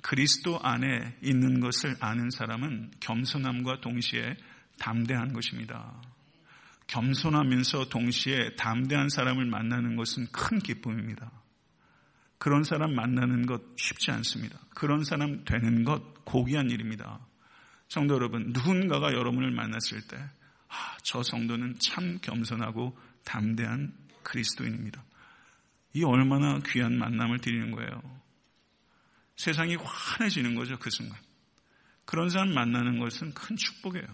그리스도 안에 있는 것을 아는 사람은 겸손함과 동시에 담대한 것입니다. 겸손하면서 동시에 담대한 사람을 만나는 것은 큰 기쁨입니다. 그런 사람 만나는 것 쉽지 않습니다. 그런 사람 되는 것 고귀한 일입니다. 성도 여러분, 누군가가 여러분을 만났을 때, 아, 저 성도는 참 겸손하고 담대한 그리스도인입니다. 이 얼마나 귀한 만남을 드리는 거예요. 세상이 환해지는 거죠, 그 순간. 그런 사람 만나는 것은 큰 축복이에요.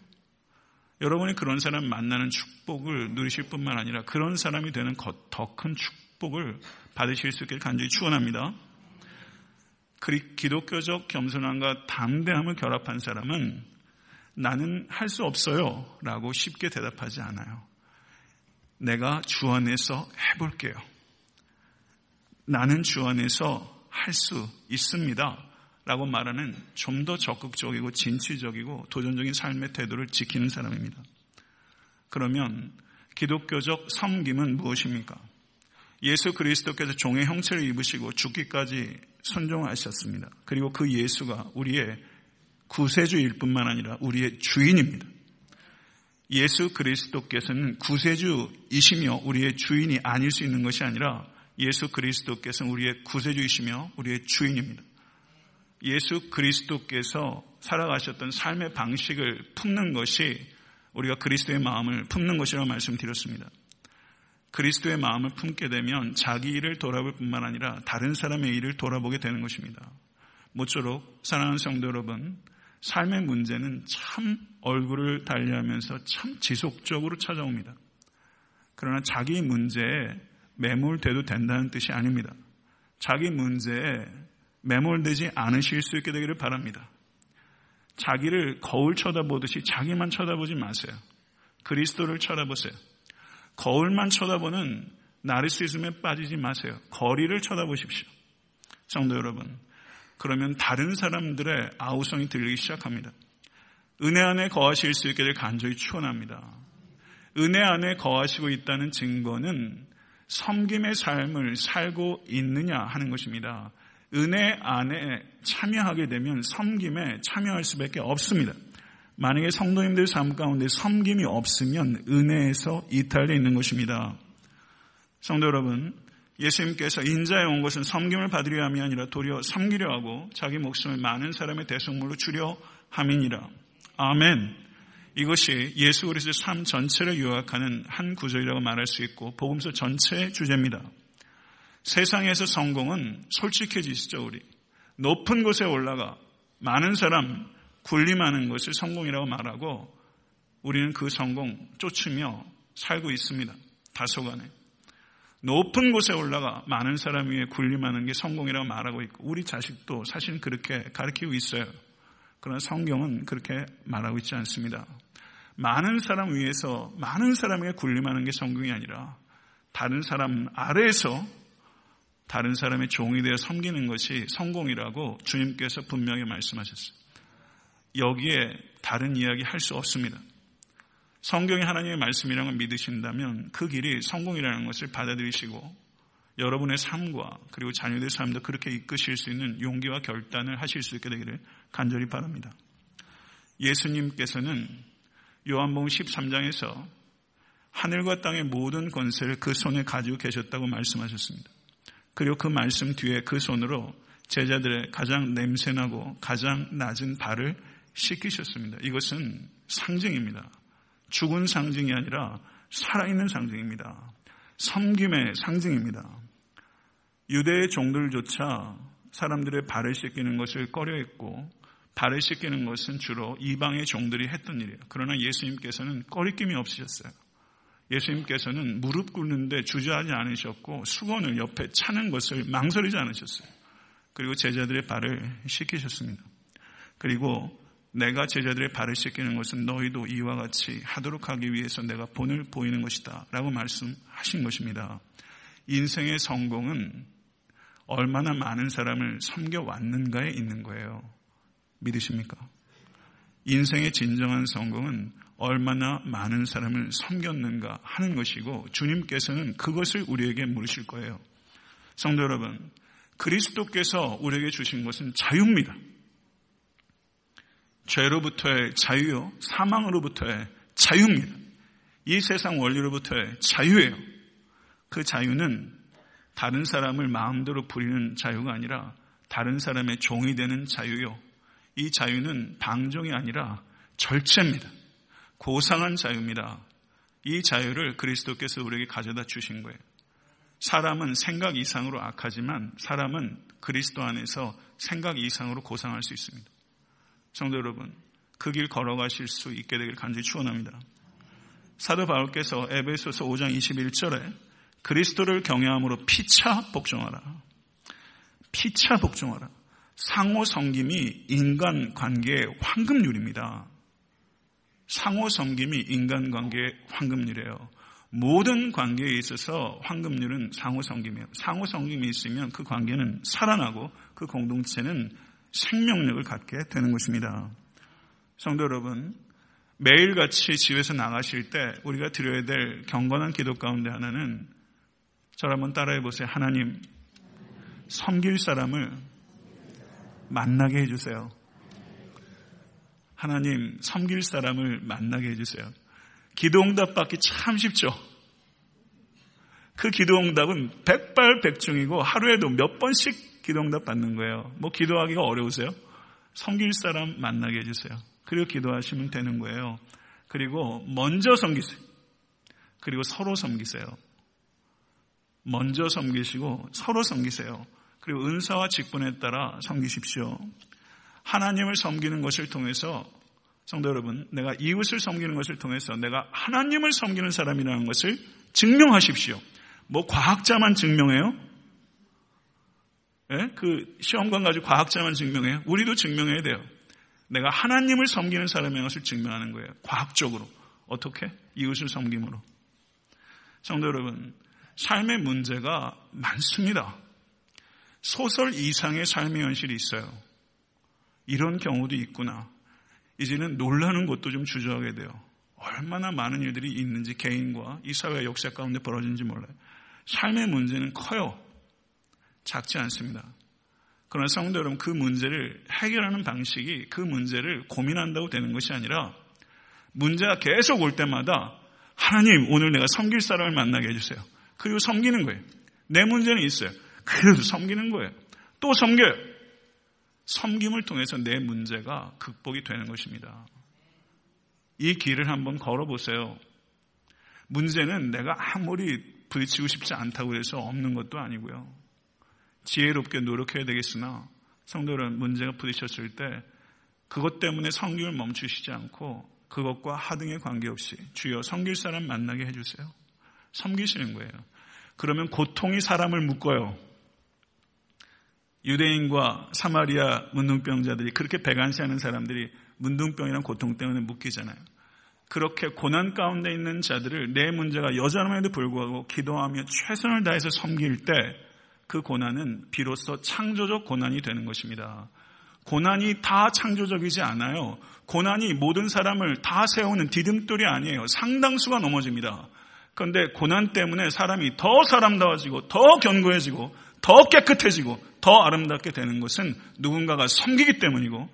여러분이 그런 사람 만나는 축복을 누리실 뿐만 아니라 그런 사람이 되는 더 큰 축복을 받으실 수 있기를 간절히 축원합니다. 기독교적 겸손함과 담대함을 결합한 사람은 나는 할 수 없어요 라고 쉽게 대답하지 않아요. 내가 주 안에서 해볼게요. 나는 주 안에서 할 수 있습니다. 라고 말하는 좀 더 적극적이고 진취적이고 도전적인 삶의 태도를 지키는 사람입니다. 그러면 기독교적 섬김은 무엇입니까? 예수 그리스도께서 종의 형체를 입으시고 죽기까지 순종하셨습니다. 그리고 그 예수가 우리의 구세주일 뿐만 아니라 우리의 주인입니다. 예수 그리스도께서는 구세주이시며 우리의 주인이 아닐 수 있는 것이 아니라 예수 그리스도께서는 우리의 구세주이시며 우리의 주인입니다. 예수 그리스도께서 살아가셨던 삶의 방식을 품는 것이 우리가 그리스도의 마음을 품는 것이라고 말씀드렸습니다. 그리스도의 마음을 품게 되면 자기 일을 돌아볼 뿐만 아니라 다른 사람의 일을 돌아보게 되는 것입니다. 모쪼록 사랑하는 성도 여러분, 삶의 문제는 참 얼굴을 달리하면서 참 지속적으로 찾아옵니다. 그러나 자기 문제에 매몰돼도 된다는 뜻이 아닙니다. 자기 문제에 매몰되지 않으실 수 있게 되기를 바랍니다. 자기를 거울 쳐다보듯이 자기만 쳐다보지 마세요. 그리스도를 쳐다보세요. 거울만 쳐다보는 나르시즘에 빠지지 마세요. 거리를 쳐다보십시오. 성도 여러분, 그러면 다른 사람들의 아우성이 들리기 시작합니다. 은혜 안에 거하실 수될 간절히 추원합니다. 은혜 안에 거하시고 있다는 증거는 섬김의 삶을 살고 있느냐 하는 것입니다. 은혜 안에 참여하게 되면 섬김에 참여할 수밖에 없습니다. 만약에 성도님들 삶 가운데 섬김이 없으면 은혜에서 이탈되어 있는 것입니다. 성도 여러분, 예수님께서 인자에 온 것은 섬김을 받으려 함이 아니라 도리어 섬기려 하고 자기 목숨을 많은 사람의 대성물로 주려 함이니라. 아멘. 이것이 예수 그리스도의 삶 전체를 요약하는 한 구절이라고 말할 수 있고 복음서 전체의 주제입니다. 세상에서 성공은 솔직해지시죠, 우리. 높은 곳에 올라가 많은 사람 군림하는 것을 성공이라고 말하고 우리는 그 성공 쫓으며 살고 있습니다. 다소간에. 높은 곳에 올라가 많은 사람 위에 군림하는 게 성공이라고 말하고 있고 우리 자식도 사실 그렇게 가르치고 있어요. 그러나 성경은 그렇게 말하고 있지 않습니다. 많은 사람 위에서 많은 사람에게 군림하는 게 성공이 아니라 다른 사람 아래에서 다른 사람의 종이 되어 섬기는 것이 성공이라고 주님께서 분명히 말씀하셨어요. 여기에 다른 이야기 할 수 없습니다. 성경이 하나님의 말씀이라는 걸 믿으신다면 그 길이 성공이라는 것을 받아들이시고 여러분의 삶과 그리고 자녀들의 삶도 그렇게 이끄실 수 있는 용기와 결단을 하실 수 있게 되기를 간절히 바랍니다. 예수님께서는 요한복음 13장에서 하늘과 땅의 모든 권세를 그 손에 가지고 계셨다고 말씀하셨습니다. 그리고 그 말씀 뒤에 그 손으로 제자들의 가장 냄새나고 가장 낮은 발을 씻기셨습니다. 이것은 상징입니다. 죽은 상징이 아니라 살아있는 상징입니다. 섬김의 상징입니다. 유대의 종들조차 사람들의 발을 씻기는 것을 꺼려했고 발을 씻기는 것은 주로 이방의 종들이 했던 일이에요. 그러나 예수님께서는 꺼리낌이 없으셨어요. 예수님께서는 무릎 꿇는데 주저하지 않으셨고 수건을 옆에 차는 것을 망설이지 않으셨어요. 그리고 제자들의 발을 씻기셨습니다. 그리고 내가 제자들의 발을 씻기는 것은 너희도 이와 같이 하도록 하기 위해서 내가 본을 보이는 것이다. 라고 말씀하신 것입니다. 인생의 성공은 얼마나 많은 사람을 섬겨왔는가에 있는 거예요. 믿으십니까? 인생의 진정한 성공은 얼마나 많은 사람을 섬겼는가 하는 것이고 주님께서는 그것을 우리에게 물으실 거예요. 성도 여러분, 그리스도께서 우리에게 주신 것은 자유입니다. 죄로부터의 자유요, 사망으로부터의 자유입니다. 이 세상 원리로부터의 자유예요. 그 자유는 다른 사람을 마음대로 부리는 자유가 아니라 다른 사람의 종이 되는 자유요. 이 자유는 방종이 아니라 절제입니다. 고상한 자유입니다. 이 자유를 그리스도께서 우리에게 가져다 주신 거예요. 사람은 생각 이상으로 악하지만 사람은 그리스도 안에서 생각 이상으로 고상할 수 있습니다. 성도 여러분, 그 길 걸어가실 수 있게 되길 간절히 축원합니다. 사도 바울께서 에베소서 5장 21절에 그리스도를 경외함으로 피차 복종하라. 피차 복종하라. 상호 섬김이 인간 관계의 황금률입니다. 상호 섬김이 인간 관계의 황금률이에요. 모든 관계에 있어서 황금률은 상호 섬김이에요. 상호 섬김이 있으면 그 관계는 살아나고 그 공동체는 생명력을 갖게 되는 것입니다. 성도 여러분, 매일같이 집에서 나가실 때 우리가 드려야 될 경건한 기도 가운데 하나는 저를 한번 따라해 보세요. 하나님, 섬길 사람을 만나게 해주세요. 하나님, 섬길 사람을 만나게 해주세요. 기도 응답 받기 참 쉽죠? 그 기도 응답은 백발백중이고 하루에도 몇 번씩 기도 응답 받는 거예요. 뭐 기도하기가 어려우세요? 섬길 사람 만나게 해주세요. 그리고 기도하시면 되는 거예요. 그리고 먼저 섬기세요. 그리고 서로 섬기세요. 먼저 섬기시고 서로 섬기세요. 그리고 은사와 직분에 따라 섬기십시오. 하나님을 섬기는 것을 통해서 성도 여러분, 내가 이웃을 섬기는 것을 통해서 내가 하나님을 섬기는 사람이라는 것을 증명하십시오. 뭐 과학자만 증명해요? 예? 그 시험관 가지고 과학자만 증명해요? 우리도 증명해야 돼요. 내가 하나님을 섬기는 사람인 것을 증명하는 거예요. 과학적으로. 어떻게? 이웃을 섬김으로. 성도 여러분, 삶의 문제가 많습니다. 소설 이상의 삶의 현실이 있어요. 이런 경우도 있구나. 이제는 놀라는 것도 좀 주저하게 돼요. 얼마나 많은 일들이 있는지 개인과 이 사회 역사 가운데 벌어진지 몰라요. 삶의 문제는 커요. 작지 않습니다. 그러나 성도 여러분 그 문제를 해결하는 방식이 그 문제를 고민한다고 되는 것이 아니라 문제가 계속 올 때마다 하나님 오늘 내가 섬길 사람을 만나게 해주세요. 그리고 섬기는 거예요. 내 문제는 있어요. 그래도 섬기는 거예요. 또 섬겨요. 섬김을 통해서 내 문제가 극복이 되는 것입니다. 이 길을 한번 걸어보세요. 문제는 내가 아무리 부딪히고 싶지 않다고 해서 없는 것도 아니고요. 지혜롭게 노력해야 되겠으나 성도는 문제가 부딪혔을 때 그것 때문에 성경을 멈추시지 않고 그것과 하등에 관계없이 주여 섬길 사람 만나게 해주세요. 섬기시는 거예요. 그러면 고통이 사람을 묶어요. 유대인과 사마리아 문둥병자들이 그렇게 배관시하는 사람들이 문둥병이란 고통 때문에 묶이잖아요. 그렇게 고난 가운데 있는 자들을 내 문제가 여전함에도 불구하고 기도하며 최선을 다해서 섬길 때 그 고난은 비로소 창조적 고난이 되는 것입니다. 고난이 다 창조적이지 않아요. 고난이 모든 사람을 다 세우는 디딤돌이 아니에요. 상당수가 넘어집니다. 그런데 고난 때문에 사람이 더 사람다워지고 더 견고해지고 더 깨끗해지고 더 아름답게 되는 것은 누군가가 섬기기 때문이고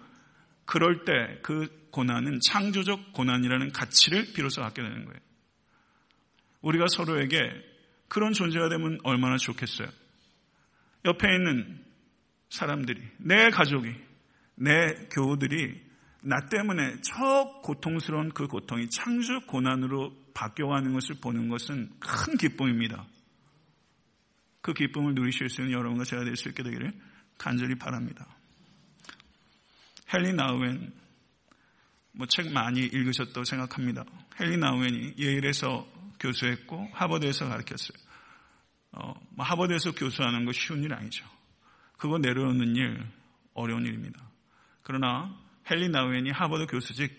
그럴 때 그 고난은 창조적 고난이라는 가치를 비로소 갖게 되는 거예요. 우리가 서로에게 그런 존재가 되면 얼마나 좋겠어요. 옆에 있는 사람들이, 내 가족이, 내 교우들이 나 때문에 저 고통스러운 그 고통이 창조 고난으로 바뀌어가는 것을 보는 것은 큰 기쁨입니다. 그 기쁨을 누리실 수 있는 여러분과 제가 될 수 있게 되기를 간절히 바랍니다. 헬리 나우엔 뭐 책 많이 읽으셨다고 생각합니다. 헬리 나우엔이 예일에서 교수했고 하버드에서 가르쳤어요. 어, 뭐 하버드에서 교수하는 거 쉬운 일 아니죠. 그거 내려오는 일 어려운 일입니다. 그러나 헬리 나우엔이 하버드 교수직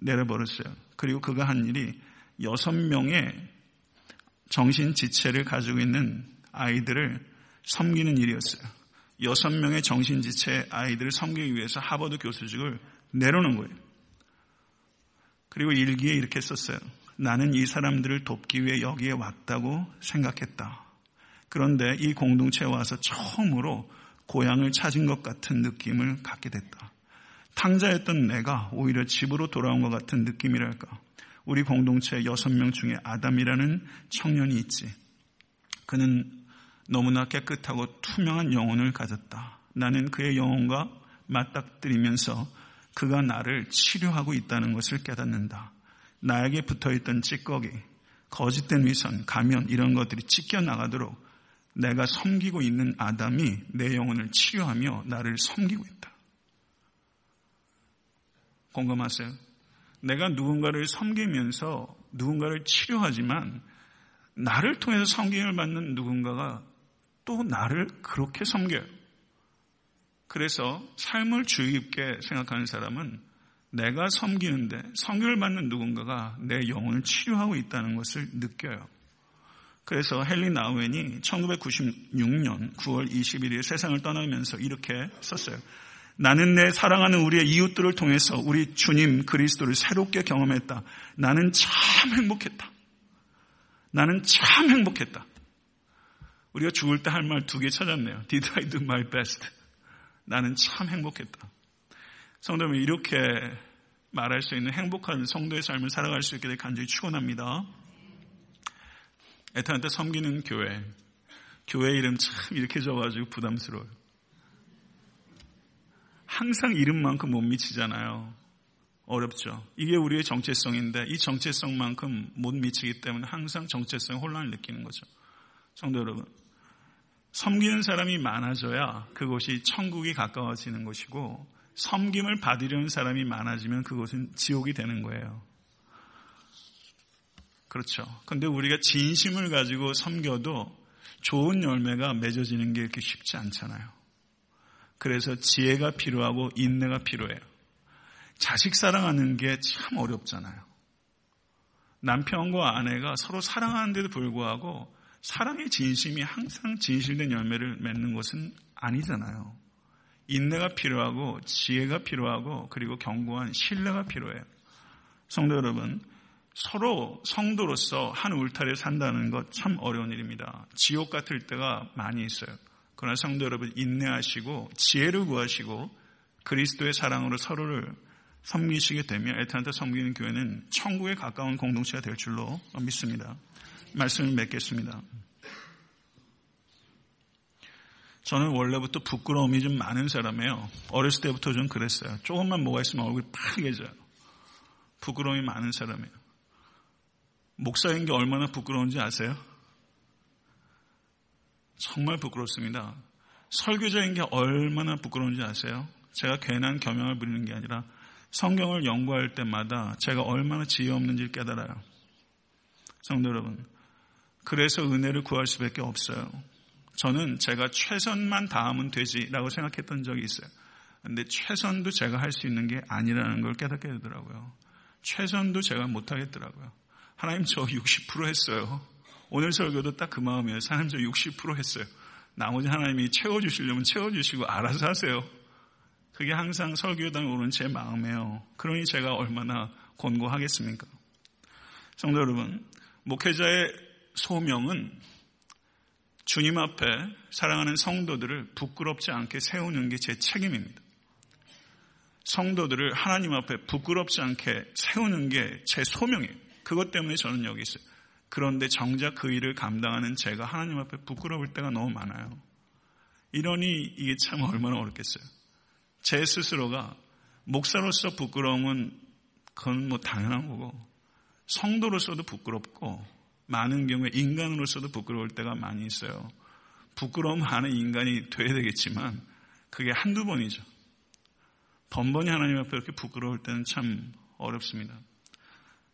내려버렸어요. 그리고 그가 한 일이 여섯 명의 정신 지체를 가지고 있는 아이들을 섬기는 일이었어요. 여섯 명의 정신 지체 아이들을 섬기기 위해서 하버드 교수직을 내려놓은 거예요. 그리고 일기에 이렇게 썼어요. 나는 이 사람들을 돕기 위해 여기에 왔다고 생각했다. 그런데 이 공동체에 와서 처음으로 고향을 찾은 것 같은 느낌을 갖게 됐다. 탕자였던 내가 오히려 집으로 돌아온 것 같은 느낌이랄까. 우리 공동체 여섯 명 중에 아담이라는 청년이 있지. 그는 너무나 깨끗하고 투명한 영혼을 가졌다. 나는 그의 영혼과 맞닥뜨리면서 그가 나를 치료하고 있다는 것을 깨닫는다. 나에게 붙어 있던 찌꺼기, 거짓된 위선, 가면 이런 것들이 찢겨 나가도록 내가 섬기고 있는 아담이 내 영혼을 치료하며 나를 섬기고 있다. 공감하세요? 내가 누군가를 섬기면서 누군가를 치료하지만 나를 통해서 섬김을 받는 누군가가 또 나를 그렇게 섬겨요. 그래서 삶을 주의 깊게 생각하는 사람은 내가 섬기는데 성교를 받는 누군가가 내 영혼을 치료하고 있다는 것을 느껴요. 그래서 헬리 나우엔이 1996년 9월 21일 세상을 떠나면서 이렇게 썼어요. 나는 내 사랑하는 우리의 이웃들을 통해서 우리 주님 그리스도를 새롭게 경험했다. 나는 참 행복했다. 나는 참 행복했다. 우리가 죽을 때 할 말 두 개 찾았네요. Did I do my best? 나는 참 행복했다. 성도님 이렇게 말할 수 있는 행복한 성도의 삶을 살아갈 수 있게 되 간절히 축원합니다. 애타한테 섬기는 교회. 교회 이름 참 이렇게 적어가지고 부담스러워요. 항상 이름만큼 못 미치잖아요. 어렵죠. 이게 우리의 정체성인데 이 정체성만큼 못 미치기 때문에 항상 정체성 혼란을 느끼는 거죠. 성도 여러분, 섬기는 사람이 많아져야 그곳이 천국이 가까워지는 것이고 섬김을 받으려는 사람이 많아지면 그곳은 지옥이 되는 거예요. 그렇죠. 근데 우리가 진심을 가지고 섬겨도 좋은 열매가 맺어지는 게 이렇게 쉽지 않잖아요. 그래서 지혜가 필요하고 인내가 필요해요. 자식 사랑하는 게 참 어렵잖아요. 남편과 아내가 서로 사랑하는데도 불구하고 사랑의 진심이 항상 진실된 열매를 맺는 것은 아니잖아요. 인내가 필요하고 지혜가 필요하고 그리고 견고한 신뢰가 필요해요. 성도 여러분, 서로 성도로서 한 울타리에 산다는 것 참 어려운 일입니다. 지옥 같을 때가 많이 있어요. 그러나 성도 여러분 인내하시고 지혜를 구하시고 그리스도의 사랑으로 서로를 섬기시게 되면 에탄타 섬기는 교회는 천국에 가까운 공동체가 될 줄로 믿습니다. 말씀을 맺겠습니다. 저는 원래부터 부끄러움이 좀 많은 사람이에요. 어렸을 때부터 좀 그랬어요. 조금만 뭐가 있으면 얼굴이 파개져요. 부끄러움이 많은 사람이에요. 목사인 게 얼마나 부끄러운지 아세요? 정말 부끄럽습니다. 설교자인 게 얼마나 부끄러운지 아세요? 제가 괜한 겸양을 부리는 게 아니라 성경을 연구할 때마다 제가 얼마나 지혜 없는지 깨달아요. 성도 여러분, 그래서 은혜를 구할 수밖에 없어요. 저는 제가 최선만 다하면 되지라고 생각했던 적이 있어요. 근데 최선도 제가 할 수 있는 게 아니라는 걸 깨닫게 되더라고요. 최선도 제가 못하겠더라고요. 하나님 저 60% 했어요. 오늘 설교도 딱 그 마음이에요. 하나님 저 60% 했어요. 나머지 하나님이 채워주시려면 채워주시고 알아서 하세요. 그게 항상 설교당에 오는 제 마음이에요. 그러니 제가 얼마나 권고하겠습니까? 성도 여러분, 목회자의 소명은 주님 앞에 사랑하는 성도들을 부끄럽지 않게 세우는 게 제 책임입니다. 성도들을 하나님 앞에 부끄럽지 않게 세우는 게 제 소명이에요. 그것 때문에 저는 여기 있어요. 그런데 정작 그 일을 감당하는 제가 하나님 앞에 부끄러울 때가 너무 많아요. 이러니 이게 참 얼마나 어렵겠어요. 제 스스로가 목사로서 부끄러움은 그건 뭐 당연한 거고 성도로서도 부끄럽고 많은 경우에 인간으로서도 부끄러울 때가 많이 있어요. 부끄러움 하는 인간이 돼야 되겠지만 그게 한두 번이죠. 번번이 하나님 앞에 이렇게 부끄러울 때는 참 어렵습니다.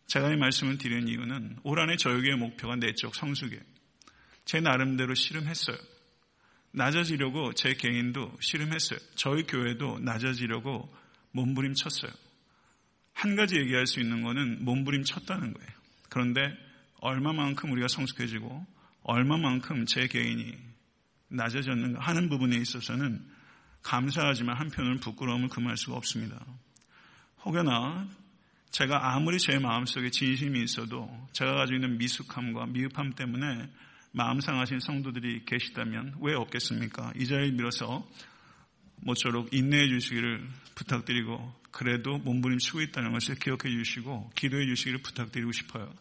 제가 이 말씀을 드리는 이유는 올 한해 저에게의 목표가 내적 성숙이에요. 제 나름대로 씨름했어요. 낮아지려고 제 개인도 씨름했어요. 저희 교회도 낮아지려고 몸부림쳤어요. 한 가지 얘기할 수 있는 거는 몸부림쳤다는 거예요. 그런데 얼마만큼 우리가 성숙해지고 얼마만큼 제 개인이 낮아졌는가 하는 부분에 있어서는 감사하지만 한편으로는 부끄러움을 금할 수가 없습니다. 혹여나 제가 아무리 제 마음속에 진심이 있어도 제가 가지고 있는 미숙함과 미흡함 때문에 마음 상하신 성도들이 계시다면 왜 없겠습니까? 이 자리를 밀어서 모쪼록 인내해 주시기를 부탁드리고 그래도 몸부림치고 있다는 것을 기억해 주시고 기도해 주시기를 부탁드리고 싶어요.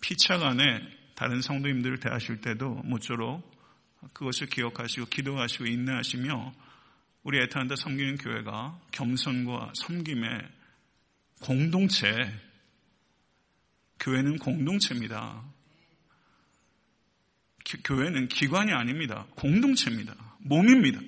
피차간에 다른 성도님들을 대하실 때도 모쪼록 그것을 기억하시고 기도하시고 인내하시며 우리 애타한다 섬기는 교회가 겸손과 섬김의 공동체, 교회는 공동체입니다. 기, 교회는 기관이 아닙니다. 공동체입니다. 몸입니다.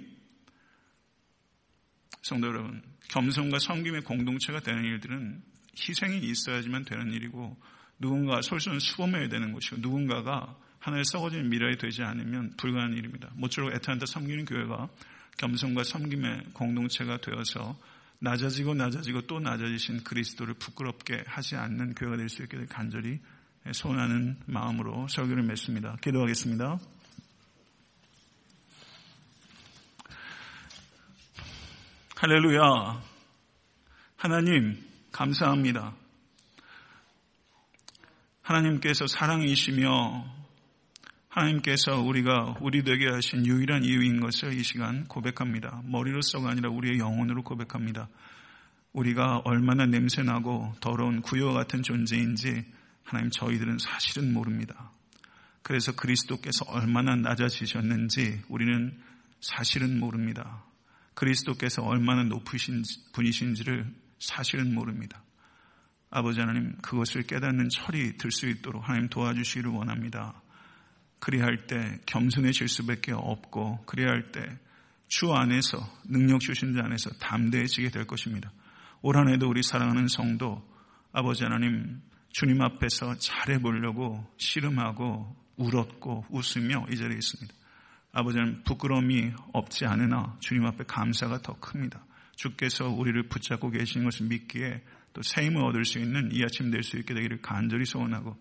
성도 여러분, 겸손과 섬김의 공동체가 되는 일들은 희생이 있어야지만 되는 일이고 누군가 솔솔 수범해야 되는 것이고 누군가가 하나의 썩어진 미래에 되지 않으면 불가능한 일입니다. 모쪼록 애타한테 섬기는 교회가 겸손과 섬김의 공동체가 되어서 낮아지고 낮아지고 또 낮아지신 그리스도를 부끄럽게 하지 않는 교회가 될 수 있게 간절히 소원하는 마음으로 설교를 맺습니다. 기도하겠습니다. 할렐루야. 하나님, 감사합니다. 하나님께서 사랑이시며 하나님께서 우리가 우리 되게 하신 유일한 이유인 것을 이 시간 고백합니다. 머리로서가 아니라 우리의 영혼으로 고백합니다. 우리가 얼마나 냄새나고 더러운 구여와 같은 존재인지 하나님 저희들은 사실은 모릅니다. 그래서 그리스도께서 얼마나 낮아지셨는지 우리는 사실은 모릅니다. 그리스도께서 얼마나 높으신 분이신지를 사실은 모릅니다. 아버지 하나님 그것을 깨닫는 철이 들 수 있도록 하나님 도와주시기를 원합니다. 그리할 때 겸손해질 수밖에 없고 그리할 때 주 안에서 능력 주신 자 안에서 담대해지게 될 것입니다. 올 한해도 우리 사랑하는 성도 아버지 하나님 주님 앞에서 잘해 보려고 씨름하고 울었고 웃으며 이 자리에 있습니다. 아버지는 부끄러움이 없지 않으나 주님 앞에 감사가 더 큽니다. 주께서 우리를 붙잡고 계신 것을 믿기에 또 세임을 얻을 수 있는 이 아침 될 수 있게 되기를 간절히 소원하고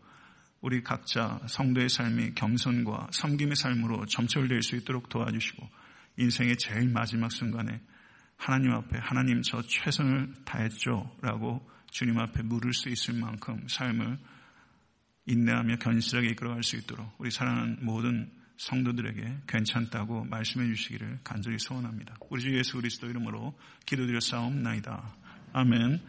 우리 각자 성도의 삶이 겸손과 섬김의 삶으로 점철될 수 있도록 도와주시고 인생의 제일 마지막 순간에 하나님 앞에 하나님 저 최선을 다했죠 라고 주님 앞에 물을 수 있을 만큼 삶을 인내하며 견실하게 이끌어갈 수 있도록 우리 사랑하는 모든 성도들에게 괜찮다고 말씀해 주시기를 간절히 소원합니다. 우리 주 예수 그리스도 이름으로 기도드려 싸움나이다. 아멘.